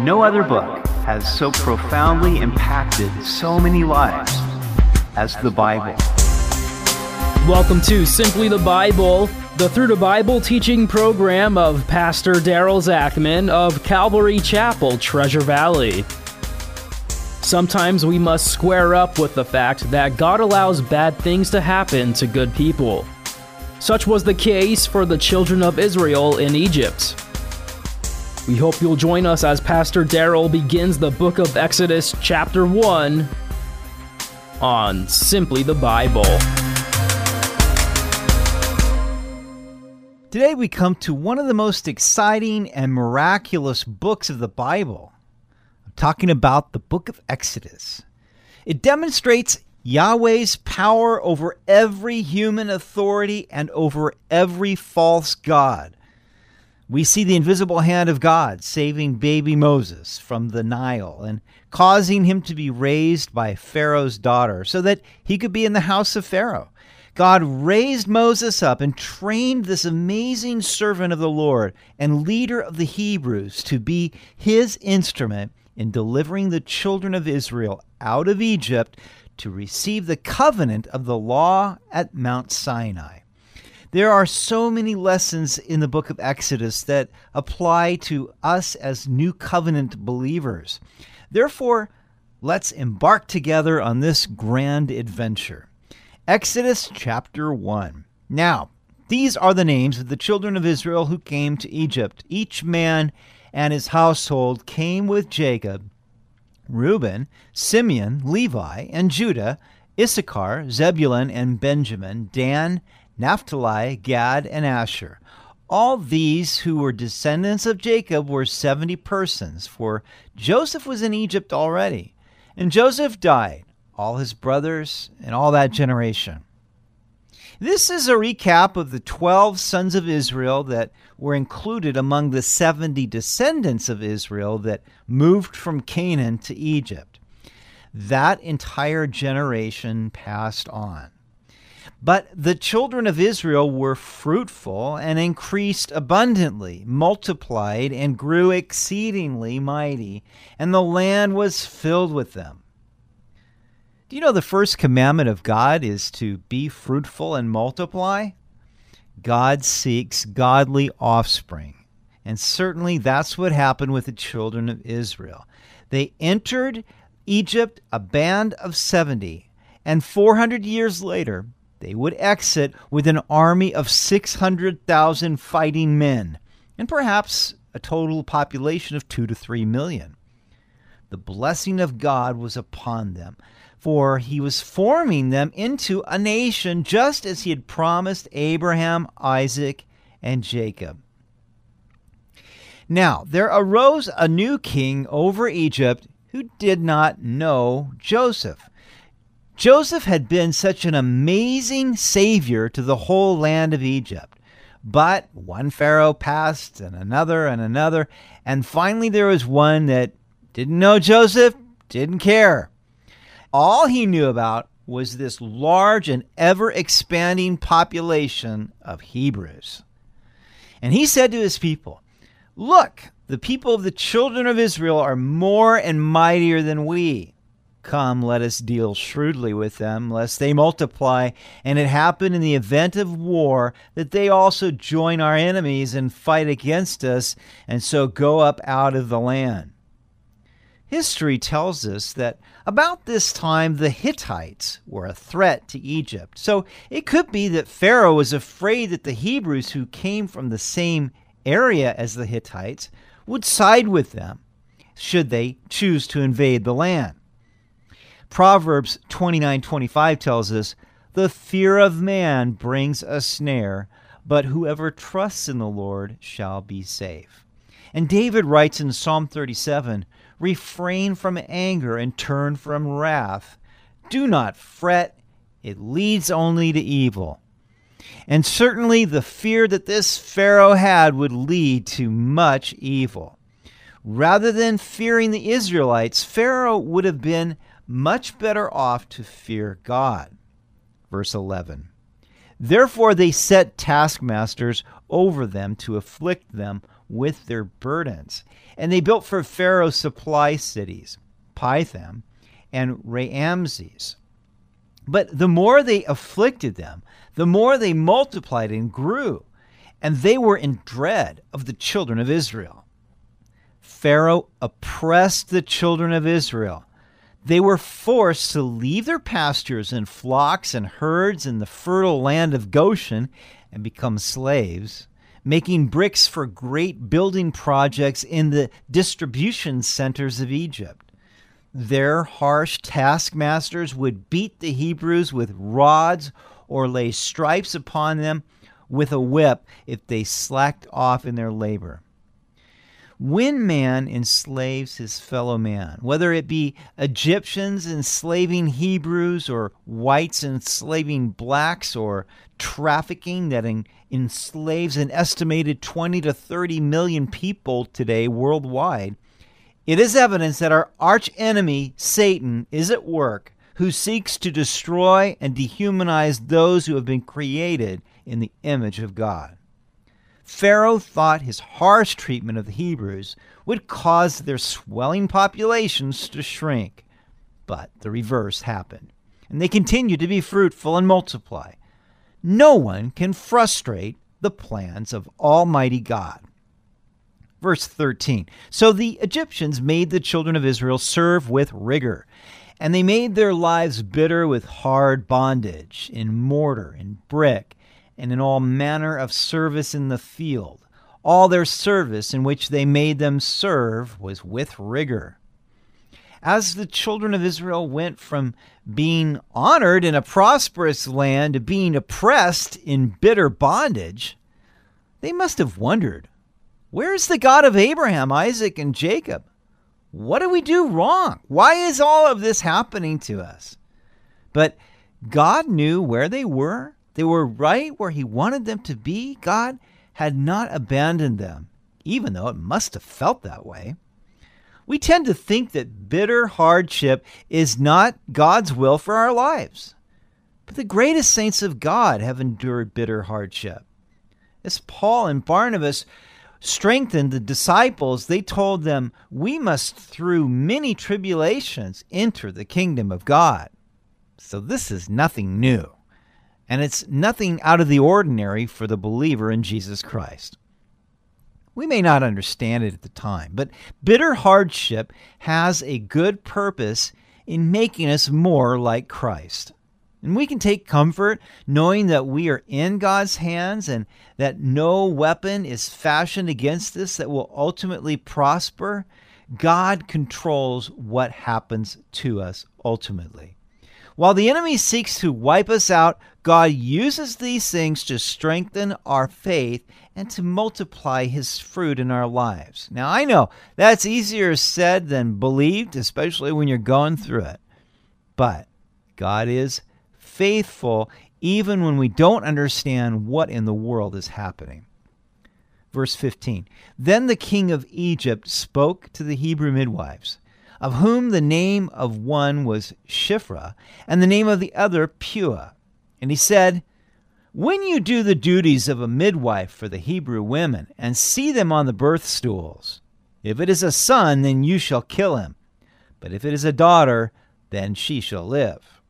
No other book has so profoundly impacted so many lives as the Bible. Welcome to Simply the Bible, the Through the Bible teaching program of Pastor Daryl Zachman of Calvary Chapel, Treasure Valley. Sometimes we must square up with the fact that God allows bad things to happen to good people. Such was the case for the children of Israel in Egypt. We hope you'll join us as Pastor Daryl begins the book of Exodus, chapter 1, on Simply the Bible. Today we come to one of the most exciting and miraculous books of the Bible. I'm talking about the book of Exodus. It demonstrates Yahweh's power over every human authority and over every false god. We see the invisible hand of God saving baby Moses from the Nile and causing him to be raised by Pharaoh's daughter so that he could be in the house of Pharaoh. God raised Moses up and trained this amazing servant of the Lord and leader of the Hebrews to be his instrument in delivering the children of Israel out of Egypt to receive the covenant of the law at Mount Sinai. There are so many lessons in the book of Exodus that apply to us as new covenant believers. Therefore, let's embark together on this grand adventure. Exodus chapter 1. Now, these are the names of the children of Israel who came to Egypt. Each man and his household came with Jacob Reuben, Simeon, Levi, and Judah, Issachar, Zebulun, and Benjamin, Dan, Naphtali, Gad, and Asher. All these who were descendants of Jacob were 70 persons, for Joseph was in Egypt already. And Joseph died, all his brothers, and all that generation. This is a recap of the 12 sons of Israel that were included among the 70 descendants of Israel that moved from Canaan to Egypt. That entire generation passed on. But the children of Israel were fruitful and increased abundantly, multiplied and grew exceedingly mighty, and the land was filled with them. Do you know the first commandment of God is to be fruitful and multiply? God seeks godly offspring. And certainly that's what happened with the children of Israel. They entered Egypt a band of 70, and 400 years later, they would exit with an army of 600,000 fighting men, and perhaps a total population of 2 to 3 million. The blessing of God was upon them, for he was forming them into a nation just as he had promised Abraham, Isaac, and Jacob. Now, there arose a new king over Egypt who did not know Joseph. Joseph had been such an amazing savior to the whole land of Egypt. But one Pharaoh passed, and another, and another, and finally there was one that didn't know Joseph, didn't care. All he knew about was this large and ever expanding population of Hebrews. And he said to his people, Look, the people of the children of Israel are more and mightier than we. Come, let us deal shrewdly with them, lest they multiply, and it happen in the event of war that they also join our enemies and fight against us, and so go up out of the land. History tells us that about this time the Hittites were a threat to Egypt. So it could be that Pharaoh was afraid that the Hebrews who came from the same area as the Hittites would side with them should they choose to invade the land. Proverbs 29:25 tells us, "The fear of man brings a snare, but whoever trusts in the Lord shall be safe." And David writes in Psalm 37, "Refrain from anger and turn from wrath. Do not fret, it leads only to evil." And certainly the fear that this Pharaoh had would lead to much evil. Rather than fearing the Israelites, Pharaoh would have been much better off to fear God. Verse 11 Therefore, they set taskmasters over them to afflict them with their burdens. And they built for Pharaoh supply cities, Pithom and Raamses. But the more they afflicted them, the more they multiplied and grew, and they were in dread of the children of Israel. Pharaoh oppressed the children of Israel. They were forced to leave their pastures and flocks and herds in the fertile land of Goshen and become slaves, making bricks for great building projects in the distribution centers of Egypt. Their harsh taskmasters would beat the Hebrews with rods or lay stripes upon them with a whip if they slacked off in their labor. When man enslaves his fellow man, whether it be Egyptians enslaving Hebrews or whites enslaving blacks or trafficking that enslaves an estimated 20 to 30 million people today worldwide, it is evidence that our arch enemy, Satan, is at work, who seeks to destroy and dehumanize those who have been created in the image of God. Pharaoh thought his harsh treatment of the Hebrews would cause their swelling populations to shrink. But the reverse happened, and they continued to be fruitful and multiply. No one can frustrate the plans of Almighty God. Verse 13 So the Egyptians made the children of Israel serve with rigor, and they made their lives bitter with hard bondage, in mortar and brick, and in all manner of service in the field. All their service in which they made them serve was with rigor. As the children of Israel went from being honored in a prosperous land to being oppressed in bitter bondage, they must have wondered Where's the God of Abraham, Isaac, and Jacob? What do we do wrong? Why is all of this happening to us? But God knew where they were. They were right where He wanted them to be. God had not abandoned them, even though it must have felt that way. We tend to think that bitter hardship is not God's will for our lives. But the greatest saints of God have endured bitter hardship. As Paul and Barnabas strengthened the disciples, they told them, We must, through many tribulations, enter the kingdom of God. So this is nothing new, and it's nothing out of the ordinary for the believer in Jesus Christ. We may not understand it at the time, but bitter hardship has a good purpose in making us more like Christ. And we can take comfort knowing that we are in God's hands and that no weapon is fashioned against us that will ultimately prosper. God controls what happens to us ultimately. While the enemy seeks to wipe us out, God uses these things to strengthen our faith and to multiply his fruit in our lives. Now, I know that's easier said than believed, especially when you're going through it. But God is faithful even when we don't understand what in the world is happening. Verse 15 Then the king of Egypt spoke to the Hebrew midwives, of whom the name of one was Shiphrah, and the name of the other Puah. And he said, When you do the duties of a midwife for the Hebrew women, and see them on the birth stools, if it is a son, then you shall kill him. But if it is a daughter, then she shall live.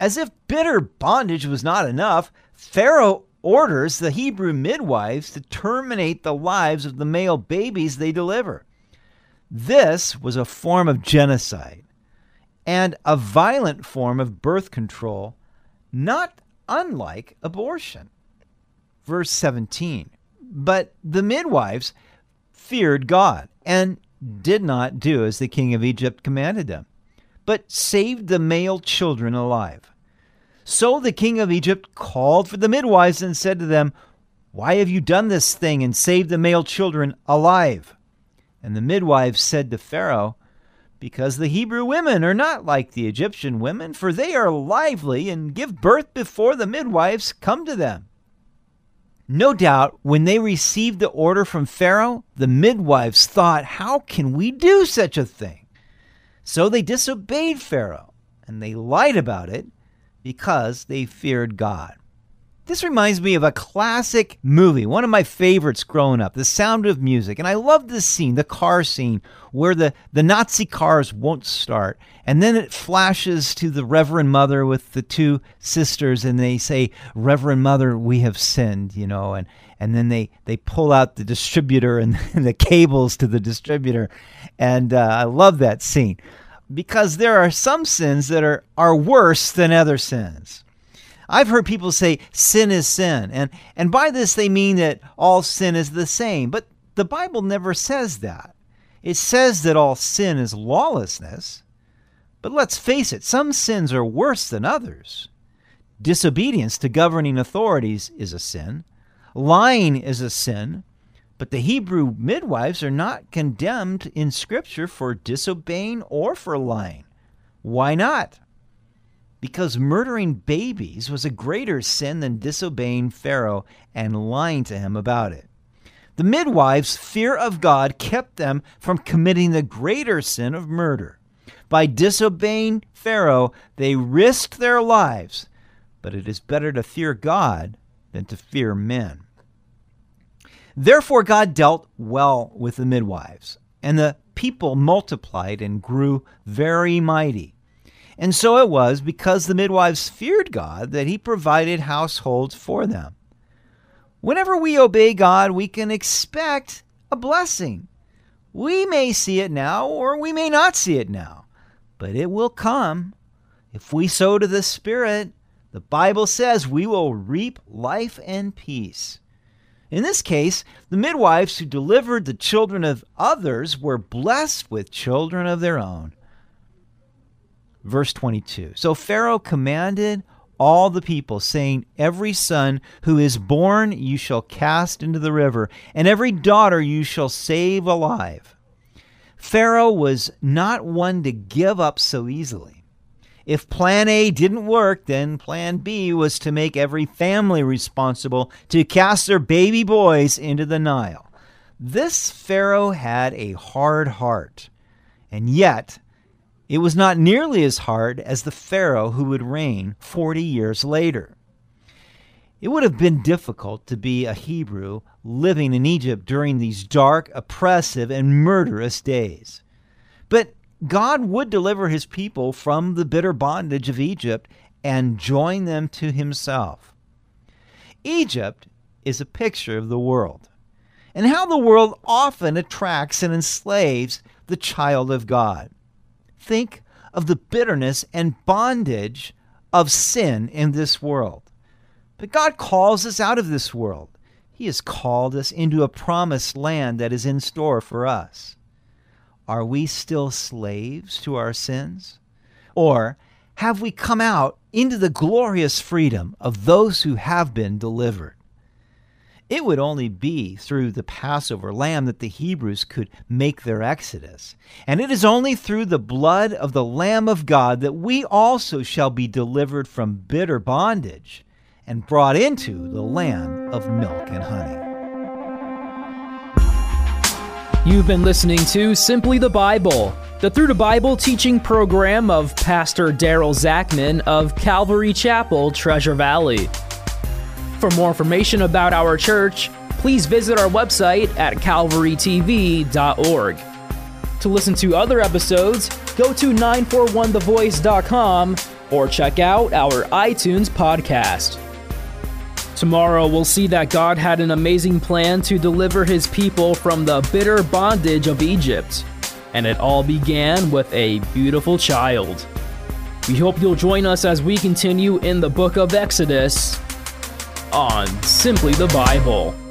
As if bitter bondage was not enough, Pharaoh orders the Hebrew midwives to terminate the lives of the male babies they deliver. This was a form of genocide and a violent form of birth control, not unlike abortion. Verse 17 But the midwives feared God and did not do as the king of Egypt commanded them but saved the male children alive. So the king of Egypt called for the midwives and said to them, Why have you done this thing and saved the male children alive? And the midwives said to Pharaoh, Because the Hebrew women are not like the Egyptian women, for they are lively and give birth before the midwives come to them. No doubt, when they received the order from Pharaoh, the midwives thought, How can we do such a thing? So they disobeyed Pharaoh, and they lied about it because they feared God. This reminds me of a classic movie, one of my favorites growing up, The Sound of Music. And I love this scene, the car scene, where the, the Nazi cars won't start. And then it flashes to the Reverend Mother with the two sisters, and they say, Reverend Mother, we have sinned, you know, and, and then they, they pull out the distributor and, the cables to the distributor. And uh, I love that scene because there are some sins that are, are worse than other sins. I've heard people say sin is sin, and, and by this they mean that all sin is the same, but the Bible never says that. It says that all sin is lawlessness, but let's face it, some sins are worse than others. Disobedience to governing authorities is a sin, lying is a sin, but the Hebrew midwives are not condemned in Scripture for disobeying or for lying. Why not? Because murdering babies was a greater sin than disobeying Pharaoh and lying to him about it. The midwives' fear of God kept them from committing the greater sin of murder. By disobeying Pharaoh, they risked their lives, but it is better to fear God than to fear men. Therefore, God dealt well with the midwives, and the people multiplied and grew very mighty. And so it was because the midwives feared God that he provided households for them. Whenever we obey God, we can expect a blessing. We may see it now or we may not see it now, but it will come. If we sow to the Spirit, the Bible says we will reap life and peace. In this case, the midwives who delivered the children of others were blessed with children of their own. Verse 22. So Pharaoh commanded all the people, saying, Every son who is born you shall cast into the river, and every daughter you shall save alive. Pharaoh was not one to give up so easily. If plan A didn't work, then plan B was to make every family responsible to cast their baby boys into the Nile. This Pharaoh had a hard heart, and yet it was not nearly as hard as the Pharaoh who would reign 40 years later. It would have been difficult to be a Hebrew living in Egypt during these dark, oppressive, and murderous days. But God would deliver his people from the bitter bondage of Egypt and join them to himself. Egypt is a picture of the world and how the world often attracts and enslaves the child of God think of the bitterness and bondage of sin in this world. But God calls us out of this world. He has called us into a promised land that is in store for us. Are we still slaves to our sins? Or have we come out into the glorious freedom of those who have been delivered? It would only be through the Passover lamb that the Hebrews could make their exodus. And it is only through the blood of the Lamb of God that we also shall be delivered from bitter bondage and brought into the land of milk and honey. You've been listening to Simply the Bible, the Through the Bible teaching program of Pastor Daryl Zachman of Calvary Chapel, Treasure Valley. For more information about our church, please visit our website at calvarytv.org. To listen to other episodes, go to 941thevoice.com or check out our iTunes podcast. Tomorrow, we'll see that God had an amazing plan to deliver his people from the bitter bondage of Egypt. And it all began with a beautiful child. We hope you'll join us as we continue in the book of Exodus on Simply the Bible.